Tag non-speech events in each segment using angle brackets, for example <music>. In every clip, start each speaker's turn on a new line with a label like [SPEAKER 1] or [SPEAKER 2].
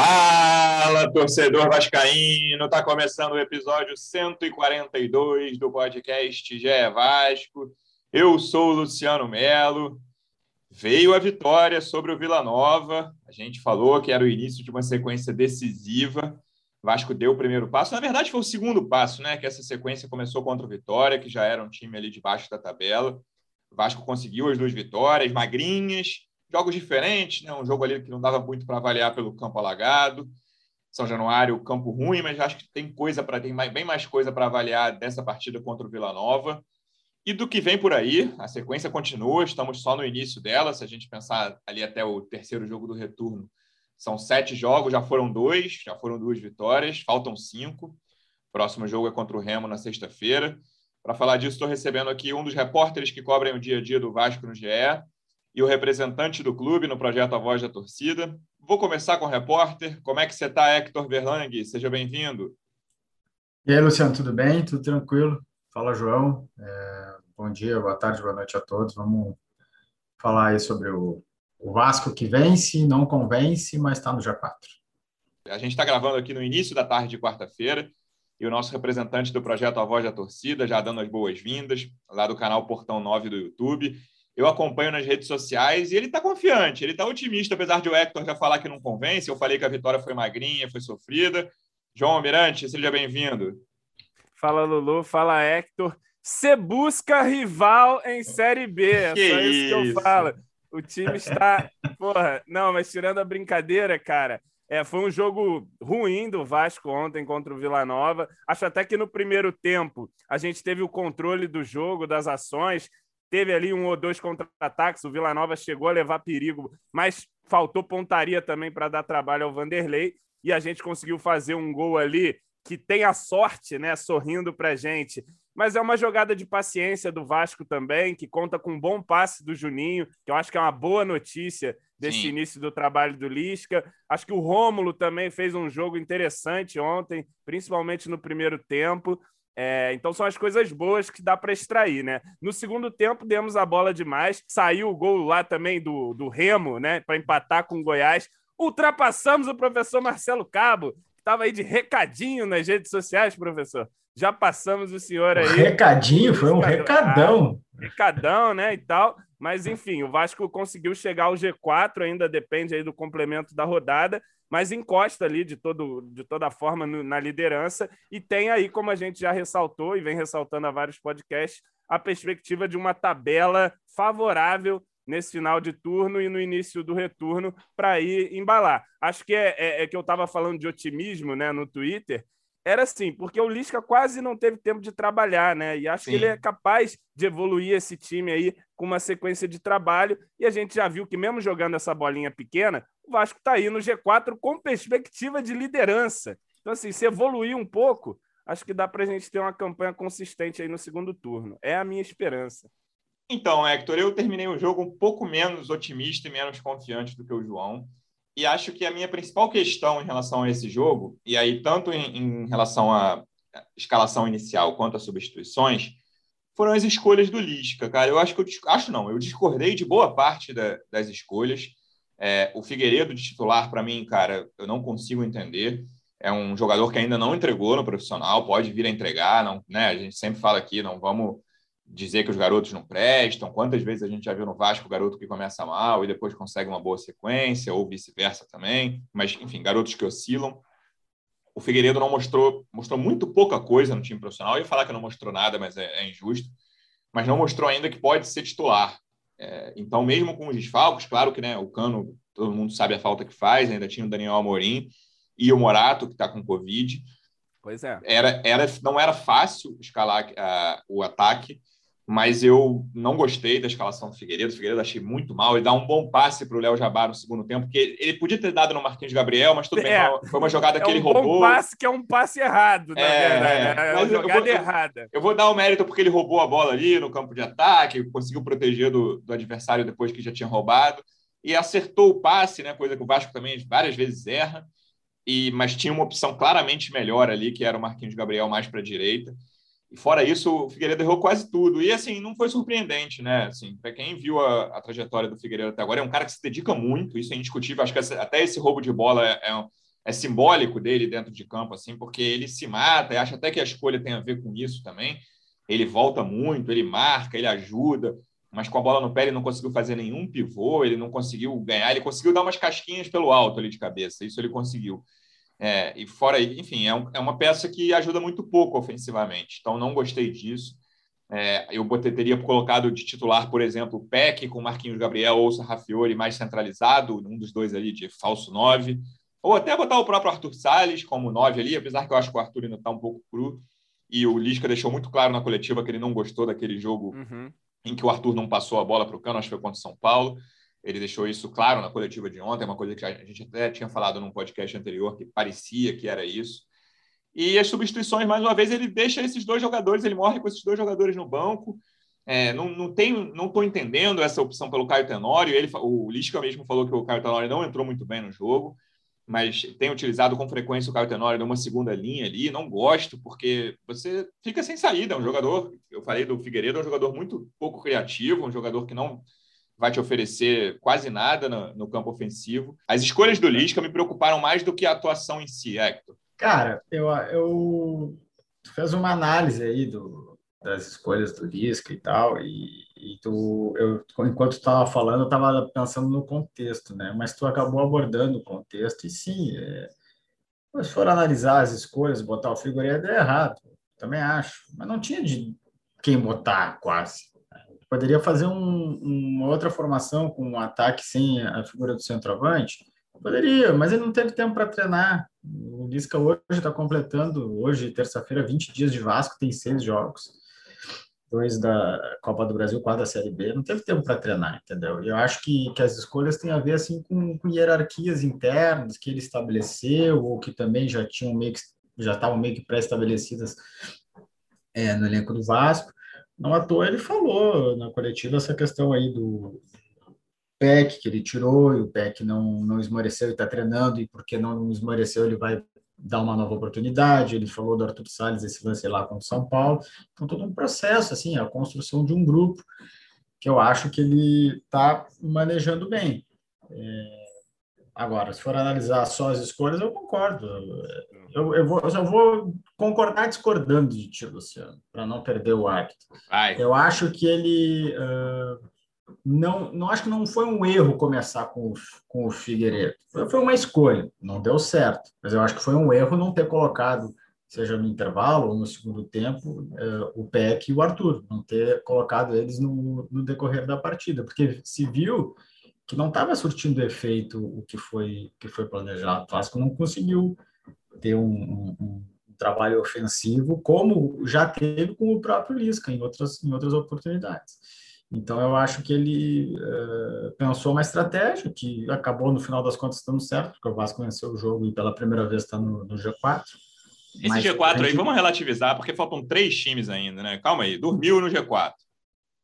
[SPEAKER 1] Fala, torcedor vascaíno! Está começando o episódio 142 do podcast Gé Vasco. Eu sou o Luciano Melo. Veio a vitória sobre o Vila Nova. A gente falou que era o início de uma sequência decisiva. Vasco deu o primeiro passo. Na verdade, foi o segundo passo, né? Que essa sequência começou contra o Vitória, que já era um time ali debaixo da tabela. O Vasco conseguiu as duas vitórias, magrinhas, jogos diferentes, né? Um jogo ali que não dava muito para avaliar pelo campo alagado. São Januário, campo ruim, mas acho que tem coisa para tem bem mais coisa para avaliar dessa partida contra o Vila Nova. E do que vem por aí, a sequência continua, estamos só no início dela. Se a gente pensar ali até o terceiro jogo do retorno, são sete jogos, já foram dois, já foram duas vitórias, faltam cinco. Próximo jogo é contra o Remo na sexta-feira. Para falar disso, estou recebendo aqui um dos repórteres que cobrem o dia a dia do Vasco no GE, e o representante do clube no projeto A Voz da Torcida. Vou começar com o repórter. Como é que você está, Hector Berlang? Seja bem-vindo.
[SPEAKER 2] E aí, Luciano, tudo bem? Tudo tranquilo? Fala, João. É, bom dia, boa tarde, boa noite a todos. Vamos falar aí sobre o, o Vasco que vence, não convence, mas está no G4.
[SPEAKER 1] A gente está gravando aqui no início da tarde de quarta-feira e o nosso representante do projeto A Voz da Torcida já dando as boas-vindas lá do canal Portão 9 do YouTube eu acompanho nas redes sociais e ele está confiante, ele está otimista, apesar de o Hector já falar que não convence. Eu falei que a vitória foi magrinha, foi sofrida. João Almirante, seja bem-vindo.
[SPEAKER 3] Fala, Lulu. Fala, Hector. Você busca rival em Série B. É
[SPEAKER 1] que
[SPEAKER 3] só
[SPEAKER 1] isso,
[SPEAKER 3] isso que eu falo. O time está. Porra, não, mas tirando a brincadeira, cara. É, foi um jogo ruim do Vasco ontem contra o Vila Nova. Acho até que no primeiro tempo a gente teve o controle do jogo, das ações teve ali um ou dois contra-ataques, o Vila Nova chegou a levar perigo, mas faltou pontaria também para dar trabalho ao Vanderlei, e a gente conseguiu fazer um gol ali que tem a sorte, né, sorrindo para gente. Mas é uma jogada de paciência do Vasco também, que conta com um bom passe do Juninho, que eu acho que é uma boa notícia desse Sim. início do trabalho do Lisca. Acho que o Rômulo também fez um jogo interessante ontem, principalmente no primeiro tempo. É, então são as coisas boas que dá para extrair, né? No segundo tempo demos a bola demais, saiu o gol lá também do, do Remo, né? Para empatar com o Goiás. Ultrapassamos o professor Marcelo Cabo, que estava aí de recadinho nas redes sociais, professor. Já passamos o senhor aí.
[SPEAKER 2] recadinho, foi um recadão.
[SPEAKER 3] Ah, recadão, né? E tal. Mas enfim, o Vasco conseguiu chegar ao G4, ainda depende aí do complemento da rodada mas encosta ali de, todo, de toda forma no, na liderança e tem aí, como a gente já ressaltou e vem ressaltando a vários podcasts, a perspectiva de uma tabela favorável nesse final de turno e no início do retorno para ir embalar. Acho que é, é, é que eu estava falando de otimismo né, no Twitter, era assim, porque o Lisca quase não teve tempo de trabalhar, né? E acho Sim. que ele é capaz de evoluir esse time aí com uma sequência de trabalho. E a gente já viu que, mesmo jogando essa bolinha pequena, o Vasco está aí no G4 com perspectiva de liderança. Então, assim, se evoluir um pouco, acho que dá para a gente ter uma campanha consistente aí no segundo turno. É a minha esperança.
[SPEAKER 1] Então, Hector, eu terminei o jogo um pouco menos otimista e menos confiante do que o João. E acho que a minha principal questão em relação a esse jogo, e aí tanto em, em relação à escalação inicial quanto às substituições, foram as escolhas do Lisca, cara. Eu acho que eu acho não, eu discordei de boa parte da, das escolhas. É, o Figueiredo de titular, para mim, cara, eu não consigo entender. É um jogador que ainda não entregou no profissional, pode vir a entregar, não, né? A gente sempre fala aqui, não vamos dizer que os garotos não prestam. Quantas vezes a gente já viu no Vasco o garoto que começa mal e depois consegue uma boa sequência, ou vice-versa também. Mas, enfim, garotos que oscilam. O Figueiredo não mostrou, mostrou muito pouca coisa no time profissional. Eu ia falar que não mostrou nada, mas é, é injusto. Mas não mostrou ainda que pode ser titular. É, então, mesmo com os desfalques, claro que né, o Cano, todo mundo sabe a falta que faz, ainda tinha o Daniel Amorim e o Morato, que está com Covid.
[SPEAKER 3] Pois é.
[SPEAKER 1] Era, era, não era fácil escalar uh, o ataque mas eu não gostei da escalação do Figueiredo. O Figueiredo achei muito mal. Ele dá um bom passe para o Léo Jabá no segundo tempo, porque ele podia ter dado no Marquinhos Gabriel, mas tudo é, bem, foi uma jogada
[SPEAKER 3] é
[SPEAKER 1] que
[SPEAKER 3] um
[SPEAKER 1] ele roubou.
[SPEAKER 3] Bom passe que é um passe errado, na é, verdade. É, é uma jogada
[SPEAKER 1] eu vou,
[SPEAKER 3] errada.
[SPEAKER 1] Eu vou dar o mérito porque ele roubou a bola ali no campo de ataque, conseguiu proteger do, do adversário depois que já tinha roubado e acertou o passe, né? Coisa que o Vasco também várias vezes erra. E, mas tinha uma opção claramente melhor ali, que era o Marquinhos Gabriel mais para a direita. E fora isso, o Figueiredo errou quase tudo. E assim, não foi surpreendente, né? Assim, para quem viu a, a, trajetória do Figueiredo até agora, é um cara que se dedica muito, isso é indiscutível. Acho que até esse roubo de bola é, é, é simbólico dele dentro de campo, assim, porque ele se mata, e acho até que a escolha tem a ver com isso também. Ele volta muito, ele marca, ele ajuda, mas com a bola no pé ele não conseguiu fazer nenhum pivô, ele não conseguiu ganhar, ele conseguiu dar umas casquinhas pelo alto ali de cabeça, isso ele conseguiu. É, e fora, enfim, é, um, é, uma peça que ajuda muito pouco ofensivamente, então não gostei disso. É, eu teria colocado de titular, por exemplo, o Peck com Marquinhos Gabriel ou Sarrafiori mais centralizado, um dos dois ali de falso 9. Ou até botar o próprio Arthur Salles como 9 ali, apesar que eu acho que o Arthur ainda está um pouco cru. E o Lisca deixou muito claro na coletiva que ele não gostou daquele jogo uhum. em que o Arthur não passou a bola para o cano, acho que foi contra o São Paulo. Ele deixou isso claro na coletiva de ontem, uma coisa que a gente até tinha falado num podcast anterior, que parecia que era isso. E as substituições, mais uma vez, ele deixa esses dois jogadores, ele morre com esses dois jogadores no banco. É, não, não não estou entendendo essa opção pelo Caio Tenório. Ele, o Lisca mesmo falou que o Caio Tenório não entrou muito bem no jogo mas tem utilizado com frequência o Caio Tenório numa segunda linha ali. Não gosto, porque você fica sem saída. É um jogador, eu falei do Figueiredo, é um jogador muito pouco criativo, um jogador que não vai te oferecer quase nada no, no campo ofensivo. As escolhas do Lisca me preocuparam mais do que a atuação em si, Hector.
[SPEAKER 2] Cara, eu, eu fez uma análise aí do, das escolhas do Lisca e tal, e e tu, eu, enquanto tu estava falando, eu estava pensando no contexto, né? Mas tu acabou abordando o contexto, e sim, é, se for analisar as escolhas, botar o Figueiredo é errado, também acho, mas não tinha de quem botar quase. Poderia fazer um, uma outra formação com um ataque sem a figura do centroavante? Poderia, mas ele não teve tempo para treinar. O Lisca hoje está completando, hoje, terça-feira, 20 dias de Vasco, tem seis jogos dois da Copa do Brasil, quatro da Série B, não teve tempo para treinar, entendeu? Eu acho que, que as escolhas têm a ver assim com, com hierarquias internas que ele estabeleceu ou que também já tinham meio que já estavam meio que pré-estabelecidas é, no elenco do Vasco. Não à toa ele falou na coletiva essa questão aí do PEC que ele tirou e o PEC não, não esmoreceu e está treinando e porque não esmoreceu ele vai dar uma nova oportunidade. Ele falou do Arthur Salles, esse lance lá contra o São Paulo. Então, todo um processo, assim, a construção de um grupo que eu acho que ele está manejando bem. É... Agora, se for analisar só as escolhas, eu concordo. Eu, eu, vou, eu só vou concordar discordando de ti, Luciano, para não perder o hábito. Vai. Eu acho que ele. Uh não, não acho que não foi um erro começar com o, com o Figueiredo. Foi uma escolha, não deu certo. Mas eu acho que foi um erro não ter colocado, seja no intervalo ou no segundo tempo, eh, o Peck e o Arthur, não ter colocado eles no, no decorrer da partida, porque se viu que não estava surtindo efeito o que foi que foi planejado. O Vasco não conseguiu ter um, um, um trabalho ofensivo como já teve com o próprio Lisca em outras em outras oportunidades. Então, eu acho que ele uh, pensou uma estratégia que acabou, no final das contas, dando certo, porque o Vasco venceu o jogo e pela primeira vez está no, no, G4.
[SPEAKER 1] Esse Mas, G4 gente... aí, vamos relativizar, porque faltam três times ainda, né? Calma aí, dormiu no G4.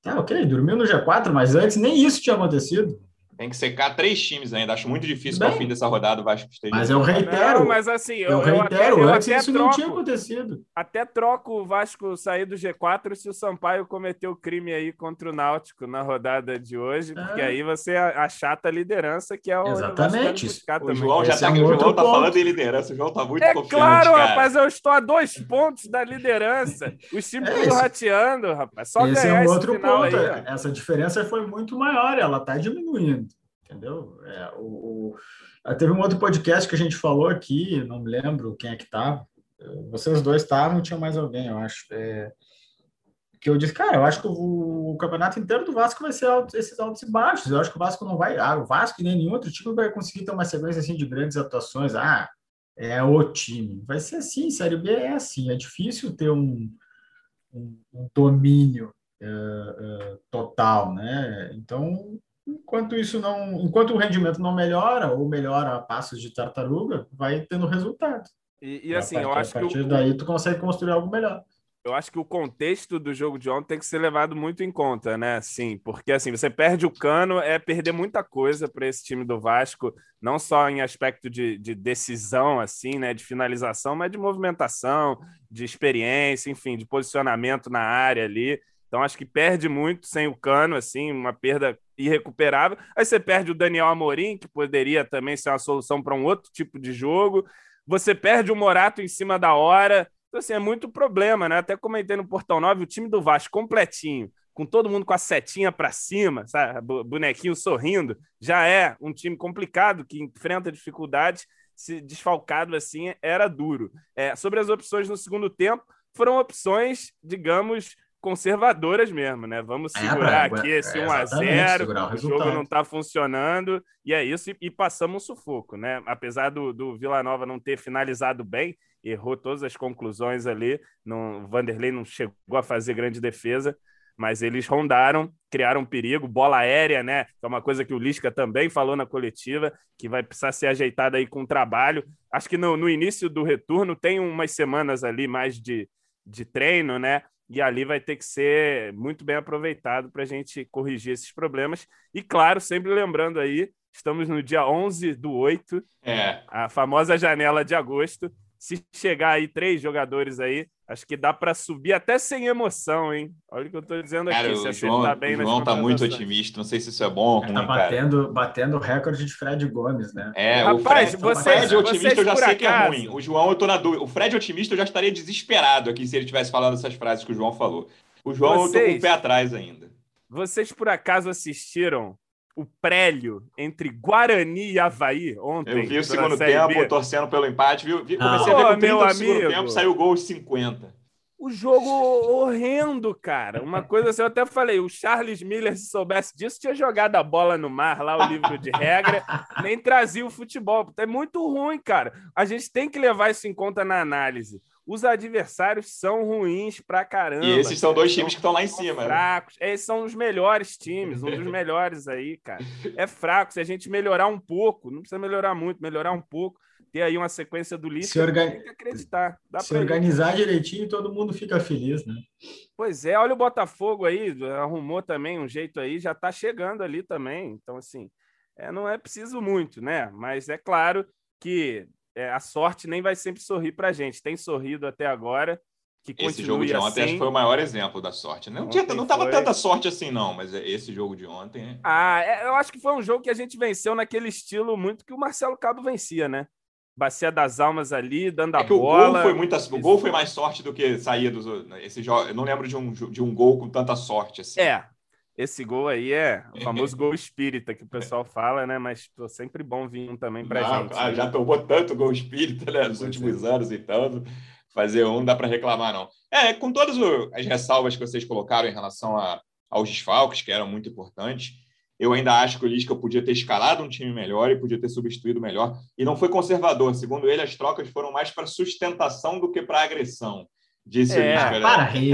[SPEAKER 2] Ah, ok, dormiu no G4, mas antes nem isso tinha acontecido.
[SPEAKER 1] Tem que secar três times ainda. Acho muito difícil para o fim dessa rodada o Vasco esteja.
[SPEAKER 2] Mas eu reitero. Não,
[SPEAKER 3] mas assim, eu,
[SPEAKER 2] eu reitero, eu antes isso troco, não tinha acontecido.
[SPEAKER 3] Até troco o Vasco sair do G4 se o Sampaio cometeu crime aí contra o Náutico na rodada de hoje, é. porque aí você achata a liderança, que é o.
[SPEAKER 2] Exatamente.
[SPEAKER 1] O João já está é um o João tá falando em liderança. O João tá muito
[SPEAKER 3] é confiante. Claro, cara. rapaz, eu estou a dois pontos da liderança. <laughs> Os times é rateando, rapaz. Só
[SPEAKER 2] esse
[SPEAKER 3] ganhar
[SPEAKER 2] é um outro ponto. Aí, Essa diferença foi muito maior, ela está diminuindo entendeu? É, o, o, teve um outro podcast que a gente falou aqui, não me lembro quem é que estava. Vocês dois estavam, tinha mais alguém, eu acho. É, que eu disse, cara, eu acho que o, o, campeonato inteiro do Vasco vai ser alto, esses altos e baixos. Eu acho que o Vasco não vai. Ah, o Vasco nem nenhum outro time vai conseguir ter uma sequência assim de grandes atuações. Ah, é o time. Vai ser assim, Série B é assim. É difícil ter um, um, um domínio uh, uh, total, né? Então, enquanto isso não, enquanto o rendimento não melhora ou melhora a passos de tartaruga, vai tendo resultado.
[SPEAKER 3] E, e assim, eu acho
[SPEAKER 2] que a partir daí tu consegue construir algo melhor.
[SPEAKER 3] Eu acho que o contexto do jogo de ontem tem que ser levado muito em conta, né? Sim, porque assim, você perde o cano, é perder muita coisa para esse time do Vasco, não só em aspecto de, de decisão, assim, né? De finalização, mas de movimentação, de experiência, enfim, de posicionamento na área ali. Então acho que perde muito sem o cano, assim, uma perda irrecuperável. Aí você perde o Daniel Amorim, que poderia também ser uma solução para um outro tipo de jogo. Você perde o Morato em cima da hora. Então, assim, é muito problema, né? Até comentei no Portão 9, o time do Vasco completinho, com todo mundo com a setinha para cima, sabe? Bonequinho sorrindo, já é um time complicado que enfrenta dificuldades. Se desfalcado assim, era duro. É, sobre as opções no segundo tempo, foram opções, digamos, conservadoras mesmo, né? Vamos é, segurar é, aqui esse é, 1 a 0 o, o jogo não está funcionando, e é isso, e, e, passamos um sufoco, né? Apesar do, do Vila Nova não ter finalizado bem, errou todas as conclusões ali, não, o Vanderlei não chegou a fazer grande defesa, mas eles rondaram, criaram perigo, bola aérea, né? É uma coisa que o Lisca também falou na coletiva, que vai precisar ser ajeitada aí com trabalho. Acho que no, no início do retorno tem umas semanas ali mais de, de treino, né? E ali vai ter que ser muito bem aproveitado para a gente corrigir esses problemas. E claro, sempre lembrando aí, estamos no dia 11 do 8, é. a famosa janela de agosto. Se chegar aí três jogadores aí, acho que dá para subir até sem emoção, hein? Olha o que eu estou dizendo
[SPEAKER 1] cara,
[SPEAKER 3] aqui.
[SPEAKER 1] Se o João, tá bem o João tá muito otimista. Não sei se isso é bom ou
[SPEAKER 2] ruim, tá batendo, batendo o recorde de Fred Gomes, né?
[SPEAKER 1] É, Rapaz, o Fred, você, o Fred otimista eu já sei acaso... que é ruim. O João, eu tô na dúvida. O Fred otimista eu já estaria desesperado aqui se ele tivesse falado essas frases que o João falou. O João vocês, eu tô com o pé atrás ainda.
[SPEAKER 3] Vocês por acaso assistiram o prélio entre Guarani e Havaí ontem.
[SPEAKER 1] Eu vi o segundo tempo, B. torcendo pelo empate. Vi, vi, comecei ah, a ver com 30 meu do segundo tempo, saiu o gol de 50.
[SPEAKER 3] O jogo horrendo, cara. Uma coisa assim, eu até falei, o Charles Miller, se soubesse disso, tinha jogado a bola no mar, lá o livro de regra, nem trazia o futebol. É muito ruim, cara. A gente tem que levar isso em conta na análise os adversários são ruins pra caramba.
[SPEAKER 1] E esses são dois times que estão lá em cima. Né?
[SPEAKER 3] Fracos. Né? Esses são os melhores times, um dos <laughs> melhores aí, cara. É fraco. Se a gente melhorar um pouco, não precisa melhorar muito, melhorar um pouco, ter aí uma sequência do Lisca,
[SPEAKER 2] organ...
[SPEAKER 3] tem que acreditar. Dá
[SPEAKER 2] Se organizar ir. direitinho, todo mundo fica feliz, né?
[SPEAKER 3] Pois é, olha o Botafogo aí, arrumou também um jeito aí, já tá chegando ali também. Então, assim, é, não é preciso muito, né? Mas é claro que é, a sorte nem vai sempre sorrir para a gente. Tem sorrido até agora. Que
[SPEAKER 1] esse jogo de ontem
[SPEAKER 3] assim.
[SPEAKER 1] acho que foi o maior exemplo da sorte. Não, tinha, não tava foi... tanta sorte assim, não, mas esse jogo de ontem.
[SPEAKER 3] Ah, é, eu acho que foi um jogo que a gente venceu naquele estilo muito que o Marcelo Cabo vencia, né? Bacia das almas ali, dando é a bola.
[SPEAKER 1] O gol, foi muita, o gol foi mais sorte do que saía dos. Esse jogo, eu não lembro de um, de um gol com tanta sorte assim.
[SPEAKER 3] É, esse gol aí é o famoso <laughs> gol espírita que o pessoal fala, né? Mas pô, sempre bom vir um também para gente.
[SPEAKER 1] Ah, né? Já tomou tanto gol espírita né? nos últimos é. anos, então fazer um não dá para reclamar, não. É, com todas as ressalvas que vocês colocaram em relação a, aos desfalques, que eram muito importantes, eu ainda acho que o Lisca podia ter escalado um time melhor e podia ter substituído melhor. E não foi conservador. Segundo ele, as trocas foram mais para sustentação do que para agressão. Disse
[SPEAKER 3] é,
[SPEAKER 1] o Lisca. Né?
[SPEAKER 3] Para aí.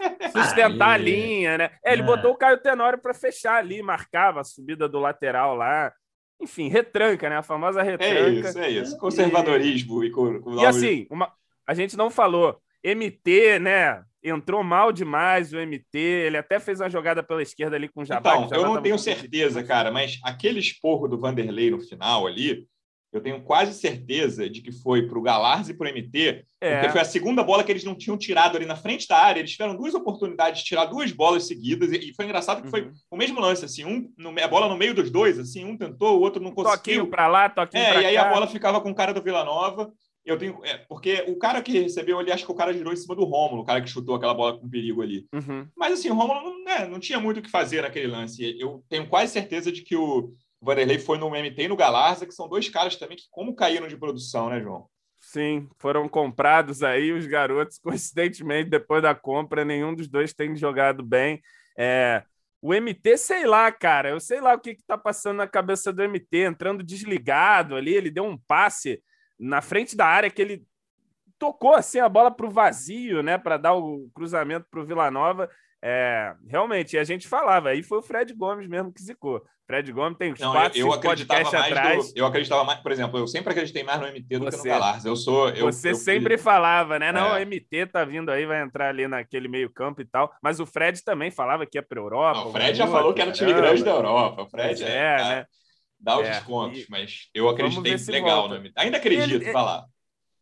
[SPEAKER 3] <laughs> sustentar a linha, né? É, ele é. botou o Caio Tenório para fechar ali, marcava a subida do lateral lá. Enfim, retranca, né? A famosa retranca.
[SPEAKER 1] É isso, é isso. Conservadorismo e, e com,
[SPEAKER 3] com E assim, uma... a gente não falou. MT, né? Entrou mal demais o MT. Ele até fez uma jogada pela esquerda ali com o Jabá.
[SPEAKER 1] Então, eu não tenho certeza, cara, mas aquele esporro do Vanderlei no final ali, eu tenho quase certeza de que foi para o Galarza e para o MT, é. porque foi a segunda bola que eles não tinham tirado ali na frente da área. Eles tiveram duas oportunidades de tirar duas bolas seguidas, e, foi engraçado que uhum. foi o mesmo lance, assim, um, no, a bola no meio dos dois, assim, um tentou, o outro não conseguiu.
[SPEAKER 3] Toquinho para lá, toquinho é, para cá.
[SPEAKER 1] E aí a bola ficava com o cara do Vila Nova. Eu tenho, é, porque o cara que recebeu ali, acho que o cara girou em cima do Rômulo, o cara que chutou aquela bola com perigo ali. Uhum. Mas assim, o Rômulo não, né, não tinha muito o que fazer naquele lance. Eu tenho quase certeza de que o o Vanderlei foi no MT e no Galarza, que são dois caras também que como caíram de produção, né, João?
[SPEAKER 3] Sim, foram comprados aí os garotos, <laughs> coincidentemente, depois da compra, nenhum dos dois tem jogado bem. É, o MT, sei lá, cara, eu sei lá o que está passando na cabeça do MT, entrando desligado ali, ele deu um passe na frente da área que ele tocou assim a bola para o vazio, né, para dar o cruzamento para o Vila Nova. É, realmente, a gente falava, aí foi o Fred Gomes mesmo que zicou. Fred Gomes tem uns não, quatro, eu, eu acreditava mais atrás.
[SPEAKER 1] eu acreditava mais, por exemplo, eu sempre acreditei mais no MT do você, que no Galarza. Eu sou. Eu,
[SPEAKER 3] você eu, sempre falava, né? Não, é. o MT tá vindo aí, vai entrar ali naquele meio-campo e tal. Mas o Fred também falava que ia para Europa. Não,
[SPEAKER 1] o Fred já falou que era o time grande da Europa. O Fred é, é tá, né? Dá os é. descontos, e, mas eu acreditei legal no MT. Ainda acredito, ele, falar.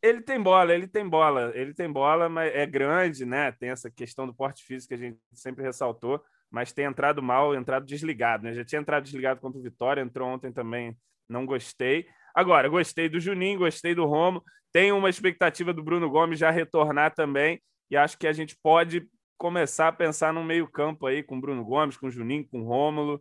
[SPEAKER 3] Ele tem bola, ele tem bola, ele tem bola, mas é grande, né? Tem essa questão do porte físico que a gente sempre ressaltou mas tem entrado mal, entrado desligado, né? Já tinha entrado desligado contra o Vitória, entrou ontem também, não gostei. Agora, gostei do Juninho, gostei do Romo, tenho uma expectativa do Bruno Gomes já retornar também, e acho que a gente pode começar a pensar no meio-campo aí com Bruno Gomes, com Juninho, com Rômulo.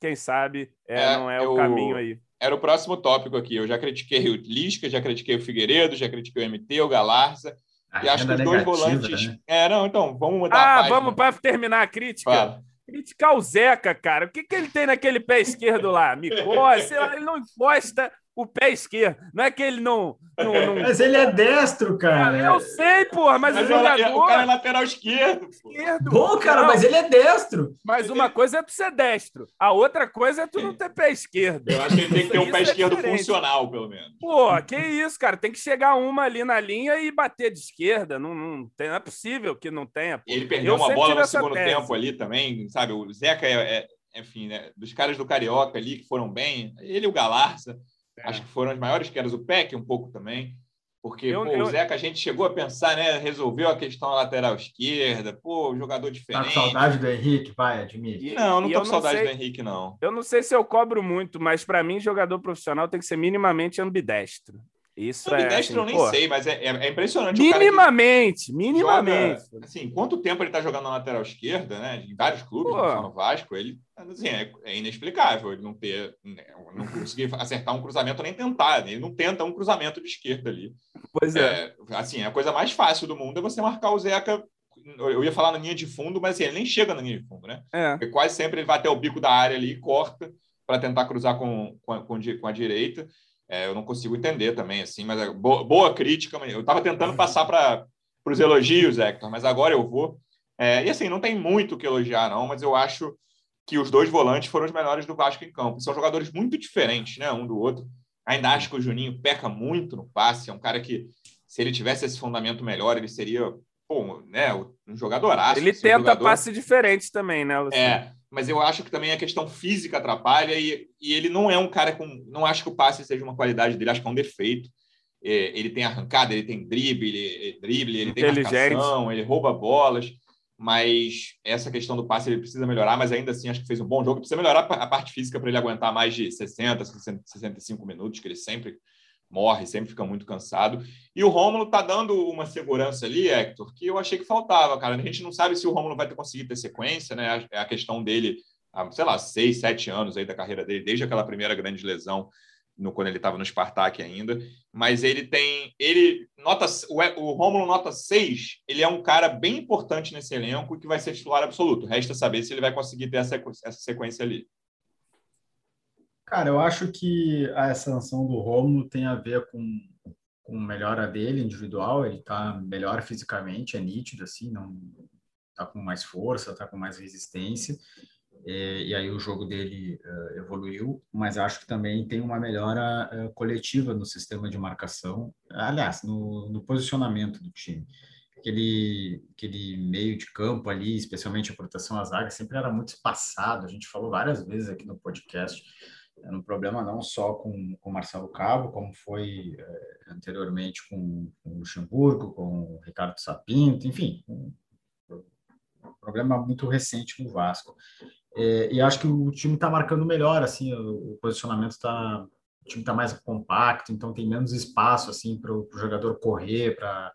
[SPEAKER 3] Quem sabe é, é, não é eu, o caminho aí.
[SPEAKER 1] Era o próximo tópico aqui. Eu já critiquei o Lisca, já critiquei o Figueiredo, já critiquei o MT, o Galarza. e acho que os dois volantes. Né? É, não, então, vamos mudar.
[SPEAKER 3] Ah, vamos para terminar a crítica. Fala. Criticar o Zeca, cara. O que, que ele tem naquele pé esquerdo lá? Micose, ele não encosta o pé esquerdo. Não é que ele não. não, não...
[SPEAKER 2] Mas ele é destro, cara.
[SPEAKER 3] Eu sei, porra, mas, mas o jogador.
[SPEAKER 1] O cara é lateral esquerdo.
[SPEAKER 2] esquerdo Bom, cara, não. mas ele é destro.
[SPEAKER 3] Mas uma coisa é tu ser destro, a outra coisa é tu não ter pé esquerdo.
[SPEAKER 1] Eu acho que ele tem que ter um pé é esquerdo diferente. funcional, pelo menos.
[SPEAKER 3] Pô, que isso, cara. Tem que chegar uma ali na linha e bater de esquerda. Não, não, tem, não é possível que não tenha. Pô.
[SPEAKER 1] Ele perdeu Eu uma bola no segundo tese. tempo ali também, sabe? O Zeca é, é enfim, né, dos caras do Carioca ali que foram bem, ele e o Galarça. É. Acho que foram as maiores quedas. O PEC um pouco também. Porque eu, pô, eu... o Zeca, a gente chegou a pensar, né? Resolveu a questão lateral esquerda, pô, jogador diferente. Tá
[SPEAKER 2] com saudade do Henrique, vai, admite.
[SPEAKER 1] Não, não tô com saudade sei, do Henrique, não.
[SPEAKER 3] Eu não sei se eu cobro muito, mas para mim, jogador profissional tem que ser minimamente ambidestro. Isso
[SPEAKER 1] Ambidestro é. Assim, eu nem pô, sei, mas é, é, é impressionante.
[SPEAKER 3] Minimamente, minimamente.
[SPEAKER 1] Joga, assim, quanto tempo ele está jogando na lateral esquerda, né? Em vários clubes, pô. no Vasco, ele assim, é, é, inexplicável ele não ter, né, não conseguir acertar um cruzamento nem tentar. Né? Ele não tenta um cruzamento de esquerda ali.
[SPEAKER 3] Pois é.
[SPEAKER 1] é. Assim, a coisa mais fácil do mundo é você marcar o Zeca. Eu ia falar na linha de fundo, mas assim, ele nem chega na linha de fundo, né? É. Porque quase sempre ele vai até o bico da área ali e corta para tentar cruzar com, com, a, com a direita. É, eu não consigo entender também, assim, mas é boa, boa crítica. Eu estava tentando passar para os elogios, Hector, mas agora eu vou. É, e assim, não tem muito o que elogiar, não, mas eu acho que os dois volantes foram os melhores do Vasco em campo. São jogadores muito diferentes, né, um do outro. Ainda acho que o Juninho peca muito no passe, é um cara que, se ele tivesse esse fundamento melhor, ele seria pô, né, um jogador
[SPEAKER 3] Ele tenta jogador... passe diferentes também, né,
[SPEAKER 1] Luciano? É, mas eu acho que também a questão física atrapalha e, e ele não é um cara com. Não acho que o passe seja uma qualidade dele, acho que é um defeito. É, ele tem arrancada, ele tem drible, ele, drible, ele tem marcação, ele rouba bolas, mas essa questão do passe ele precisa melhorar, mas ainda assim acho que fez um bom jogo. Precisa melhorar a parte física para ele aguentar mais de 60, 65 minutos, que ele sempre morre, sempre fica muito cansado. E o Rômulo tá dando uma segurança ali, Hector, que eu achei que faltava, cara. A gente não sabe se o Rômulo vai ter conseguido ter sequência, né? É a questão dele, há, sei lá, seis, sete anos aí da carreira dele, desde aquela primeira grande lesão no, quando ele estava no Spartak ainda, mas ele tem, ele nota, o, o Rômulo nota 6, ele é um cara bem importante nesse elenco que vai ser titular absoluto. Resta saber se ele vai conseguir ter essa, essa sequência ali.
[SPEAKER 2] Cara, eu acho que a ascensão do Romulo tem a ver com, com melhora dele individual, ele está melhor fisicamente, é nítido, assim, não está com mais força, está com mais resistência, e, e, aí o jogo dele uh, evoluiu, mas acho que também tem uma melhora uh, coletiva no sistema de marcação, aliás, no, no posicionamento do time. Aquele, aquele meio de campo ali, especialmente a proteção às zaga, sempre era muito espaçado. A gente falou várias vezes aqui no podcast era um problema não só com o Marcelo Cabo, como foi é, anteriormente com, com, o Luxemburgo, com o Ricardo Sapinto, enfim, um, um problema muito recente no Vasco. É, e acho que o time está marcando melhor, assim, o, o posicionamento está, o time está mais compacto, então tem menos espaço, assim, para o jogador correr, para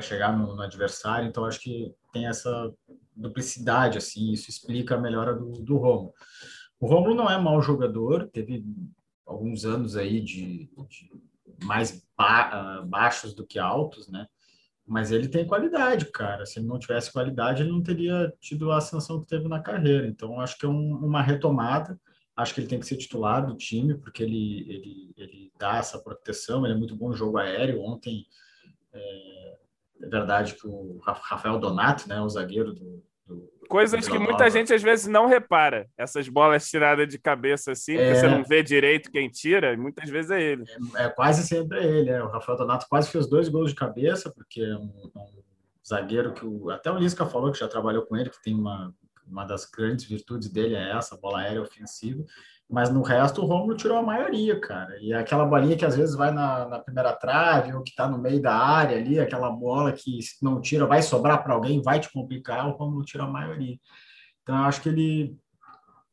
[SPEAKER 2] chegar no, no, adversário, então acho que tem essa duplicidade, assim, isso explica a melhora do, do Romo. O Romulo não é mau jogador, teve alguns anos aí de, de mais ba ah, baixos do que altos, né? Mas ele tem qualidade, cara. Se ele não tivesse qualidade, ele não teria tido a ascensão que teve na carreira. Então, acho que é um, uma retomada. Acho que ele tem que ser titular do time, porque ele, ele, ele dá essa proteção. Ele é muito bom no jogo aéreo. Ontem, é, é verdade que o Rafael Donato, né, o zagueiro do,
[SPEAKER 3] Coisas que muita gente às vezes não repara. Essas bolas tiradas de cabeça assim, é... você não vê direito quem tira, muitas vezes é ele.
[SPEAKER 2] É, é quase sempre ele, é. O Rafael Donato quase fez dois gols de cabeça, porque é um, é um zagueiro que o, até o Lisca falou que já trabalhou com ele, que tem uma, uma das grandes virtudes dele é essa, bola aérea ofensiva. Mas no resto, o Romulo tirou a maioria, cara. E aquela bolinha que às vezes vai na, na primeira trave ou que está no meio da área ali, aquela bola que se não tira vai sobrar para alguém, vai te complicar, o Romulo tirou a maioria. Então, eu acho que ele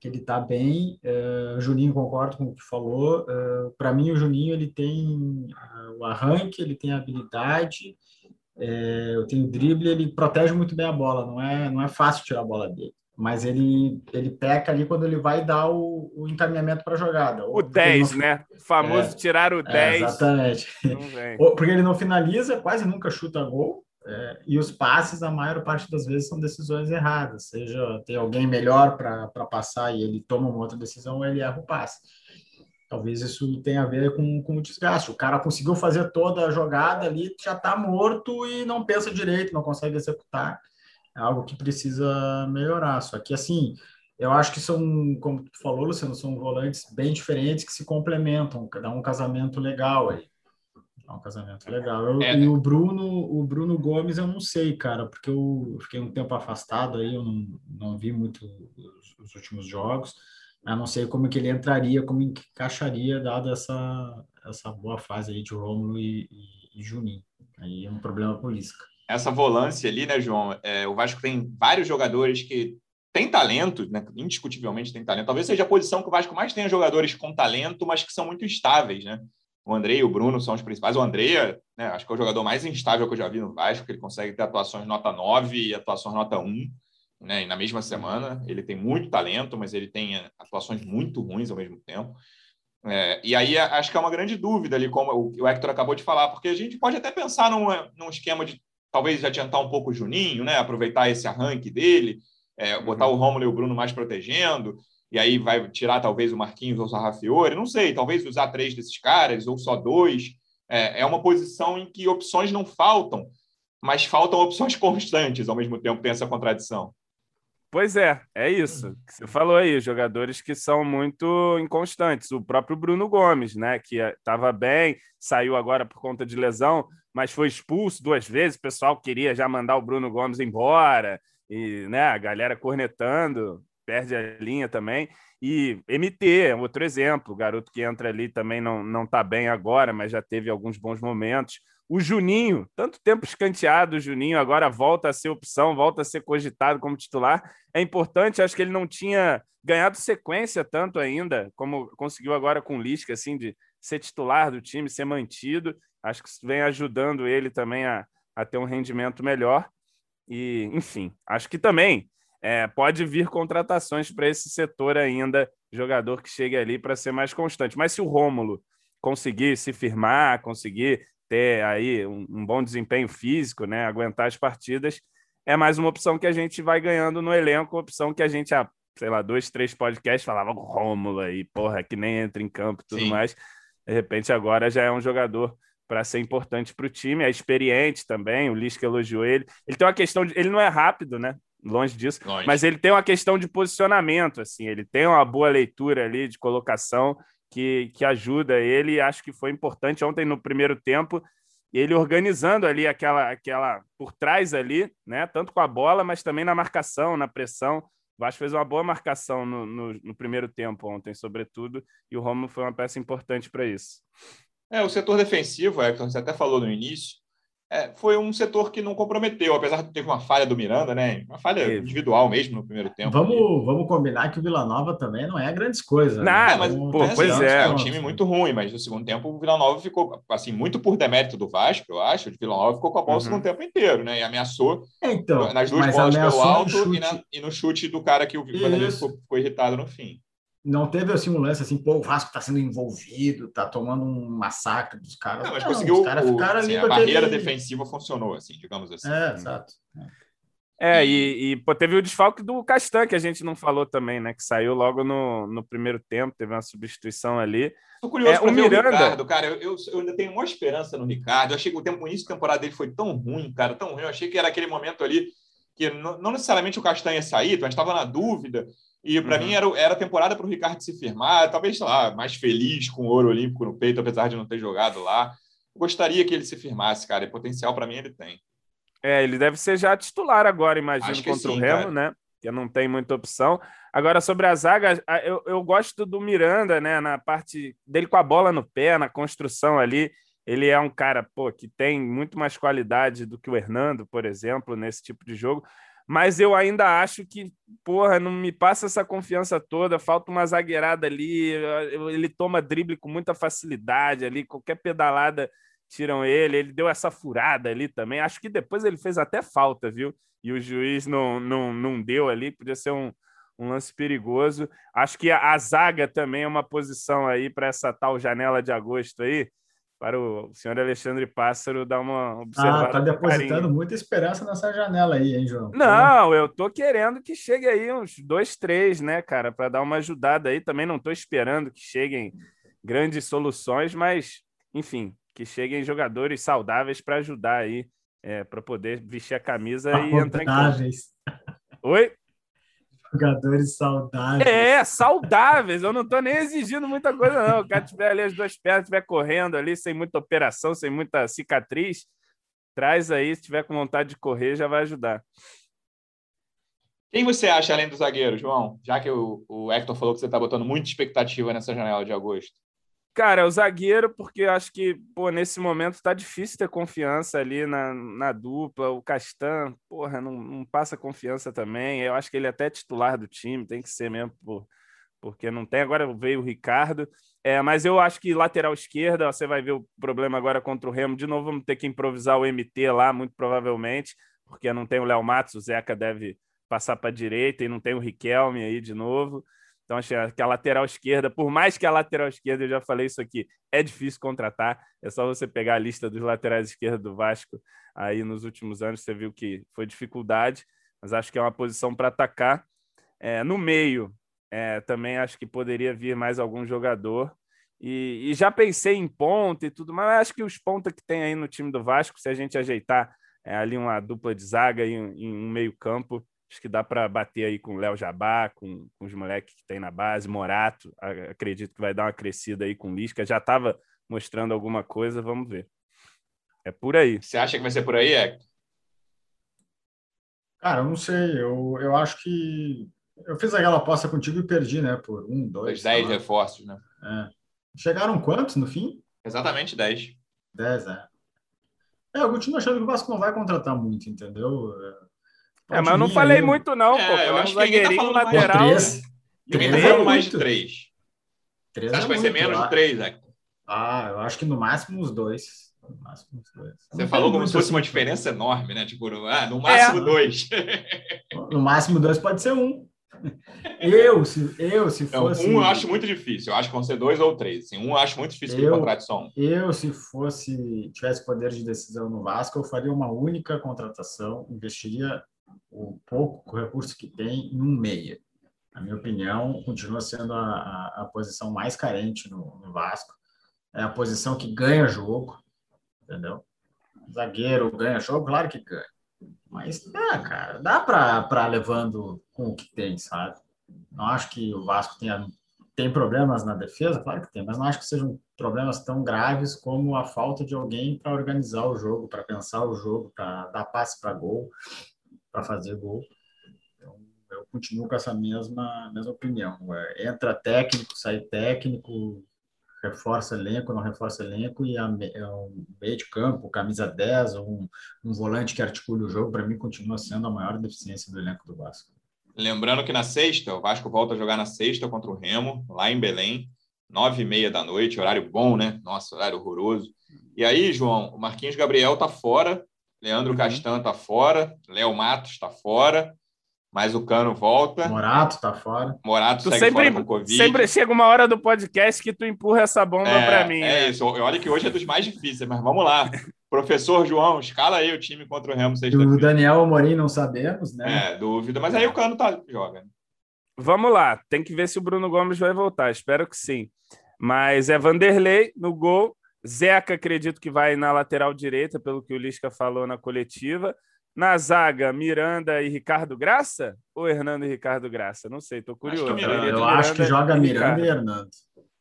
[SPEAKER 2] que ele está bem. Uh, Juninho concordo com o que falou. Uh, Para mim, o Juninho ele tem uh, o arranque, ele tem a habilidade, eu tenho o drible, ele protege muito bem a bola. Não é não é fácil tirar a bola dele. Mas ele, ele peca ali quando ele vai dar o, o encaminhamento para a jogada.
[SPEAKER 3] O 10, não... né? O famoso é, tirar o 10. É,
[SPEAKER 2] exatamente. <laughs> Porque ele não finaliza, quase nunca chuta gol. É, e os passes, a maior parte das vezes, são decisões erradas. Seja tem alguém melhor para passar e ele toma uma outra decisão, ou ele erra o passe. Talvez isso tenha a ver com, com o desgaste. O cara conseguiu fazer toda a jogada ali, já está morto e não pensa direito, não consegue executar. É algo que precisa melhorar. Só que, assim, eu acho que são, como tu falou, Luciano, são volantes bem diferentes que se complementam, dá um casamento legal aí. É um casamento legal. Eu, é. E o Bruno, o Bruno Gomes, eu não sei, cara, porque eu fiquei um tempo afastado aí, eu não, não vi muito os, os últimos jogos. Eu não sei como que ele entraria, como encaixaria, dado essa, essa boa fase aí de Rômulo e, e, e Juninho. Aí é um problema político.
[SPEAKER 1] Essa volância ali, né, João? É, o Vasco tem vários jogadores que têm talento, né? indiscutivelmente tem talento. Talvez seja a posição que o Vasco mais tenha jogadores com talento, mas que são muito estáveis, né? O André e o Bruno são os principais. O André, né, acho que é o jogador mais instável que eu já vi no Vasco, que ele consegue ter atuações nota 9 e atuações nota 1, né, e na mesma semana. Ele tem muito talento, mas ele tem atuações muito ruins ao mesmo tempo. É, e aí acho que é uma grande dúvida ali, como o Hector acabou de falar, porque a gente pode até pensar num, num esquema de talvez adiantar um pouco o Juninho, né, aproveitar esse arranque dele, é, botar uhum. o Romulo e o Bruno mais protegendo e aí vai tirar talvez o Marquinhos ou o Sarrafiore, não sei, talvez usar três desses caras ou só dois. É, é uma posição em que opções não faltam, mas faltam opções <laughs> constantes, ao mesmo tempo tem essa contradição.
[SPEAKER 3] Pois é, é isso que você falou aí, jogadores que são muito inconstantes. O próprio Bruno Gomes, né, que estava bem, saiu agora por conta de lesão, mas foi expulso duas vezes. O pessoal queria já mandar o Bruno Gomes embora e, né, a galera cornetando perde a linha também. E MT, outro exemplo, o garoto que entra ali também não não está bem agora, mas já teve alguns bons momentos. O Juninho, tanto tempo escanteado, o Juninho agora volta a ser opção, volta a ser cogitado como titular. É importante, acho que ele não tinha ganhado sequência tanto ainda, como conseguiu agora com o Lisca, assim, de ser titular do time, ser mantido. Acho que isso vem ajudando ele também a, a ter um rendimento melhor. E, enfim, acho que também é, pode vir contratações para esse setor ainda, jogador que chegue ali para ser mais constante. Mas se o Rômulo conseguir se firmar, conseguir ter aí um, um, bom desempenho físico, né, aguentar as partidas, é mais uma opção que a gente vai ganhando no elenco, opção que a gente há, sei lá, dois, três podcasts falava Rômulo aí, porra, que nem entra em campo e tudo Sim. mais. De repente agora já é um jogador para ser importante para o time, é experiente também, o Lisca elogiou ele. Ele tem uma questão de. Ele não é rápido, né? longe disso, longe. mas ele tem uma questão de posicionamento, assim, ele tem uma boa leitura ali de colocação que, que ajuda ele, acho que foi importante ontem no primeiro tempo, ele organizando ali aquela, aquela por trás ali, né, tanto com a bola, mas também na marcação, na pressão, o Vasco fez uma boa marcação no, no, no primeiro tempo ontem, sobretudo, e o Romulo foi uma peça importante para isso.
[SPEAKER 1] É, o setor defensivo, Hector, você até falou no início, é, foi um setor que não comprometeu, apesar de ter uma falha do Miranda, né? Uma falha individual mesmo no primeiro tempo.
[SPEAKER 2] Vamos, vamos combinar que o Vila Nova também não é grandes coisas.
[SPEAKER 3] Não, né? mas, pô, pois é.
[SPEAKER 1] É um time muito ruim, mas no segundo tempo o Vila Nova ficou, assim, muito por demérito do Vasco, eu acho. O Vila Nova ficou com a bola uhum. o segundo tempo inteiro, né? E ameaçou
[SPEAKER 2] então,
[SPEAKER 1] nas duas bolas pelo alto e, na, e, no chute do cara que o Vanderlei ficou, ficou irritado no fim
[SPEAKER 2] não teve assim um lance assim, pô, o Vasco está sendo envolvido, tá tomando um massacre dos caras.
[SPEAKER 1] Não, mas não, conseguiu. Os caras ficaram assim, ali a barreira aquele... defensiva funcionou, assim, digamos assim.
[SPEAKER 2] É, exato.
[SPEAKER 3] É, e, e pô, teve o desfalque do Castan, que a gente não falou também, né? Que saiu logo no, no primeiro tempo, teve uma substituição ali.
[SPEAKER 1] Tô curioso é, o Miranda... o Ricardo, cara. Eu, eu, eu, ainda tenho uma esperança no Ricardo. Eu achei que o tempo, início da temporada dele foi tão ruim, cara, tão ruim. Eu achei que era aquele momento ali que não, não necessariamente o Castanha ia sair, mas estava na dúvida. E para uhum. mim era, era a temporada para o Ricardo se firmar, talvez, sei lá, mais feliz com o ouro olímpico no peito, apesar de não ter jogado lá. gostaria que ele se firmasse, cara, e potencial para mim ele tem.
[SPEAKER 3] É, ele deve ser já titular agora, imagino, contra sim, o Remo, cara. né? Que não tem muita opção. Agora, sobre a zaga, eu, eu gosto do Miranda, né? Na parte dele com a bola no pé, na construção ali. Ele é um cara, pô, que tem muito mais qualidade do que o Hernando, por exemplo, nesse tipo de jogo mas eu ainda acho que, porra, não me passa essa confiança toda, falta uma zagueirada ali, ele toma drible com muita facilidade ali, qualquer pedalada tiram ele, ele deu essa furada ali também, acho que depois ele fez até falta, viu? E o juiz não, não, não deu ali, podia ser um, um lance perigoso. Acho que a, a zaga também é uma posição aí para essa tal janela de agosto aí, para o senhor Alexandre Pássaro dar uma observada.
[SPEAKER 2] Ah, tá depositando muita esperança nessa janela aí, hein, João?
[SPEAKER 3] Não, eu tô querendo que chegue aí uns dois, três, né, cara, para dar uma ajudada aí. Também não tô esperando que cheguem grandes soluções, mas, enfim, que cheguem jogadores saudáveis para ajudar aí, é, para poder vestir a camisa e entrar em campo. Oi?
[SPEAKER 2] Jogadores saudáveis.
[SPEAKER 3] É, saudáveis. Eu não estou nem exigindo muita coisa, não. O cara tiver ali as duas pernas, estiver correndo ali, sem muita operação, sem muita cicatriz, traz aí. Se tiver com vontade de correr, já vai ajudar.
[SPEAKER 1] Quem você acha além do zagueiro, João? Já que o, o Hector falou que você está botando muita expectativa nessa janela de agosto.
[SPEAKER 3] Cara, o zagueiro, porque eu acho que, pô, nesse momento tá difícil ter confiança ali na, na dupla. O Castan, porra, não, não passa confiança também. Eu acho que ele é até titular do time, tem que ser mesmo, por, porque não tem. Agora veio o Ricardo. É, mas eu acho que lateral esquerda, você vai ver o problema agora contra o Remo. De novo, vamos ter que improvisar o MT lá, muito provavelmente, porque não tem o Léo Matos, o Zeca deve passar para direita e não tem o Riquelme aí de novo. Então, acho que a lateral esquerda, por mais que a lateral esquerda, eu já falei isso aqui, é difícil contratar. É só você pegar a lista dos laterais esquerdos do Vasco aí nos últimos anos, você viu que foi dificuldade, mas acho que é uma posição para atacar. É, no meio, é, também acho que poderia vir mais algum jogador. E, e, já pensei em ponta e tudo, mas acho que os pontas que tem aí no time do Vasco, se a gente ajeitar é, ali uma dupla de zaga e um meio-campo, Acho que dá para bater aí com o Léo Jabá, com, com os moleques que tem na base, Morato. Acredito que vai dar uma crescida aí com o Lisca. Já estava mostrando alguma coisa, vamos ver. É por aí.
[SPEAKER 1] Você acha que vai ser por aí, Hector?
[SPEAKER 2] Cara, eu não sei. Eu, eu acho que. Eu fiz aquela aposta contigo e perdi, né? Por um, dois.
[SPEAKER 1] dez reforços, né?
[SPEAKER 2] É. Chegaram quantos no fim?
[SPEAKER 1] Exatamente dez.
[SPEAKER 2] Dez, é. É, eu continuo achando que o Vasco não vai contratar muito, entendeu?
[SPEAKER 3] É, mas eu não falei eu... muito, não, é, pô. Eu acho um tá zagueirinho tá lateral.
[SPEAKER 1] Três. Três é mais de três. três Você acha é que vai ser menos de três, Hector?
[SPEAKER 2] Ah, eu acho que no máximo os dois. No máximo os
[SPEAKER 1] dois. Você falou como se fosse uma diferença enorme, né? Tipo, ah, no máximo é. dois.
[SPEAKER 2] No máximo dois pode ser um. <laughs> Eu, se, eu, se fosse.
[SPEAKER 1] um eu acho muito difícil. Eu acho que vão ser dois ou três. Assim, um eu acho muito difícil eu, um.
[SPEAKER 2] Eu, se fosse, tivesse poder de decisão no Vasco, eu faria uma única contratação, investiria o pouco recurso que tem em um meia. Na minha opinião, continua sendo a, a, a posição mais carente no, no, Vasco. É a posição que ganha jogo, entendeu? Zagueiro ganha jogo, claro que ganha. Mas dá, cara, dá para levando com o que tem, sabe? Não acho que o Vasco tenha tem problemas na defesa, claro que tem, mas não acho que sejam problemas tão graves como a falta de alguém para organizar o jogo, para pensar o jogo, para dar passe para gol para fazer gol. Então, eu continuo com essa mesma, mesma opinião. É, entra técnico, sai técnico, reforça elenco, não reforça elenco, e a, é meio de campo, camisa 10, ou um, um volante que articule o jogo, para mim continua sendo a maior deficiência do elenco do Vasco.
[SPEAKER 1] Lembrando que na sexta, o Vasco volta a jogar na sexta contra o Remo, lá em Belém, nove e meia da noite, horário bom, né? Nossa, horário horroroso. E aí, João, o Marquinhos Gabriel tá fora, Leandro uhum. Castan está fora, Léo Matos está fora, mas o Cano volta.
[SPEAKER 2] Morato está fora.
[SPEAKER 1] Morato tu segue sempre, fora com Covid.
[SPEAKER 3] Sempre chega uma hora do podcast que tu empurra essa bomba é, para mim.
[SPEAKER 1] É né? isso. Olha que hoje é dos mais difíceis, mas vamos lá. <laughs> Professor João, escala aí o time contra o Remo
[SPEAKER 2] sexta Do Daniel Amorim não sabemos, né?
[SPEAKER 1] É, dúvida. Mas aí o Cano tá, joga.
[SPEAKER 3] Vamos lá. Tem que ver se o Bruno Gomes vai voltar. Espero que sim. Mas é Vanderlei no gol. Zeca, acredito que vai na lateral direita, pelo que o Lisca falou na coletiva. Na zaga, Miranda e Ricardo Graça? Ou Hernando e Ricardo Graça? Não sei, estou curioso.
[SPEAKER 2] Acho eu Miranda acho que joga Miranda e Hernando.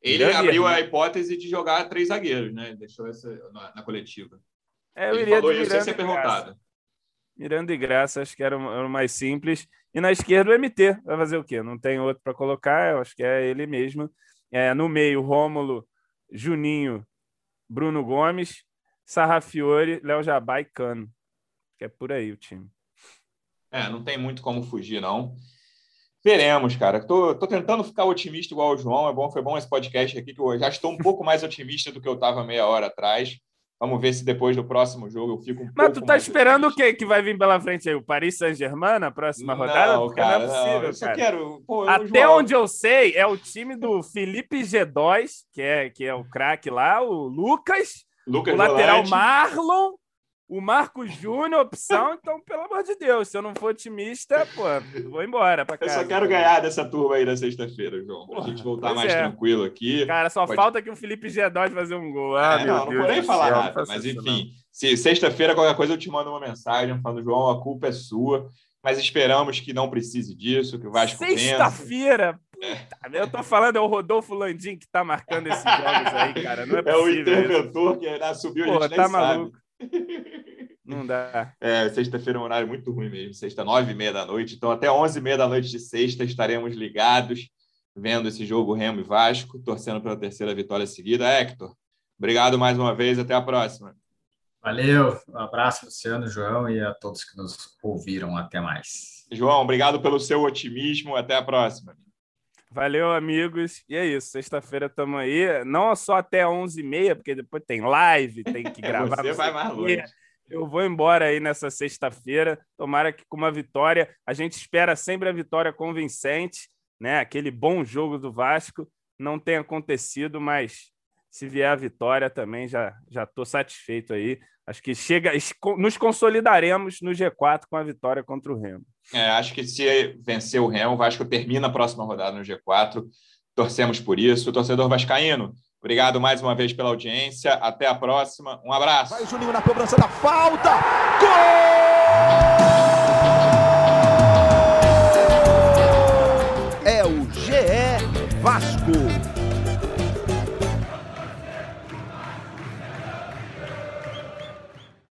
[SPEAKER 1] Ele Miranda abriu a hipótese de jogar três zagueiros, né? Deixou essa na, na coletiva.
[SPEAKER 3] É, eu Ele iria falou isso sem ser perguntado. Miranda e Graça, acho que era o mais simples. E na esquerda, o MT. Vai fazer o quê? Não tem outro para colocar, eu acho que é ele mesmo. É, no meio, Rômulo, Juninho Bruno Gomes, Sarrafiore, Léo Jabá e Cano. Que é por aí o time.
[SPEAKER 1] É, não tem muito como fugir, não. Veremos, cara. Tô, tô tentando ficar otimista igual o João. É bom, foi bom esse podcast aqui, que eu já estou um pouco mais otimista do que eu estava meia hora atrás. Vamos ver se depois do próximo jogo eu fico um
[SPEAKER 3] Mas tu tá esperando o que que vai vir pela frente aí? O Paris Saint-Germain na próxima rodada?
[SPEAKER 1] Não, cara, não é possível, não, cara. quero... Pô,
[SPEAKER 3] Até onde eu sei, é o time do Felipe G2, que é, que é o craque lá, o Lucas, Lucas o lateral Volante. Marlon o Marcos Júnior, opção, então, pelo amor de Deus, se eu não for otimista, pô, vou embora pra casa.
[SPEAKER 1] Eu só quero ganhar dessa turma aí na sexta-feira, João, pra gente voltar mais é. tranquilo aqui.
[SPEAKER 3] Cara, só Pode... falta que o Felipe G2 fazer um gol. Ah, é,
[SPEAKER 1] não, não vou nem falar céu, nada, mas enfim, se sexta-feira qualquer coisa eu te mando uma mensagem falando, João, a culpa é sua, mas esperamos que não precise disso, que o Vasco
[SPEAKER 3] Sexta-feira? É. Eu tô falando, é o Rodolfo Landim que tá marcando esses jogos aí, cara. Não é, possível. <laughs>
[SPEAKER 1] É o interventor que né, subiu, Pô, a gente tá maluco.
[SPEAKER 3] Não dá.
[SPEAKER 1] É, sexta-feira é um horário muito ruim mesmo. Sexta, nove e meia da noite. Então, até onze e meia da noite de sexta estaremos ligados, vendo esse jogo Remo e Vasco, torcendo pela terceira vitória seguida. Hector, obrigado mais uma vez. Até a próxima.
[SPEAKER 2] Valeu. Um abraço, Luciano, João e a todos que nos ouviram. Até mais.
[SPEAKER 1] João, obrigado pelo seu otimismo. Até a próxima.
[SPEAKER 3] Valeu, amigos. E é isso. Sexta-feira estamos aí. Não só até 11h30, porque depois tem live, tem que <laughs> gravar.
[SPEAKER 1] Você vai mais longe.
[SPEAKER 3] Eu vou embora aí nessa sexta-feira. Tomara que com uma vitória. A gente espera sempre a vitória convincente, né? Aquele bom jogo do Vasco. Não tem acontecido, mas se vier a vitória também já já estou satisfeito aí. Acho que chega, nos consolidaremos no G4 com a vitória contra o Remo.
[SPEAKER 1] É, acho que se vencer o Remo, o Vasco termina a próxima rodada no G4. Torcemos por isso. Torcedor vascaíno, Obrigado mais uma vez pela audiência. Até a próxima. Um abraço.
[SPEAKER 4] Vai Juninho na cobrança da falta. Gol! É o GE Vasco.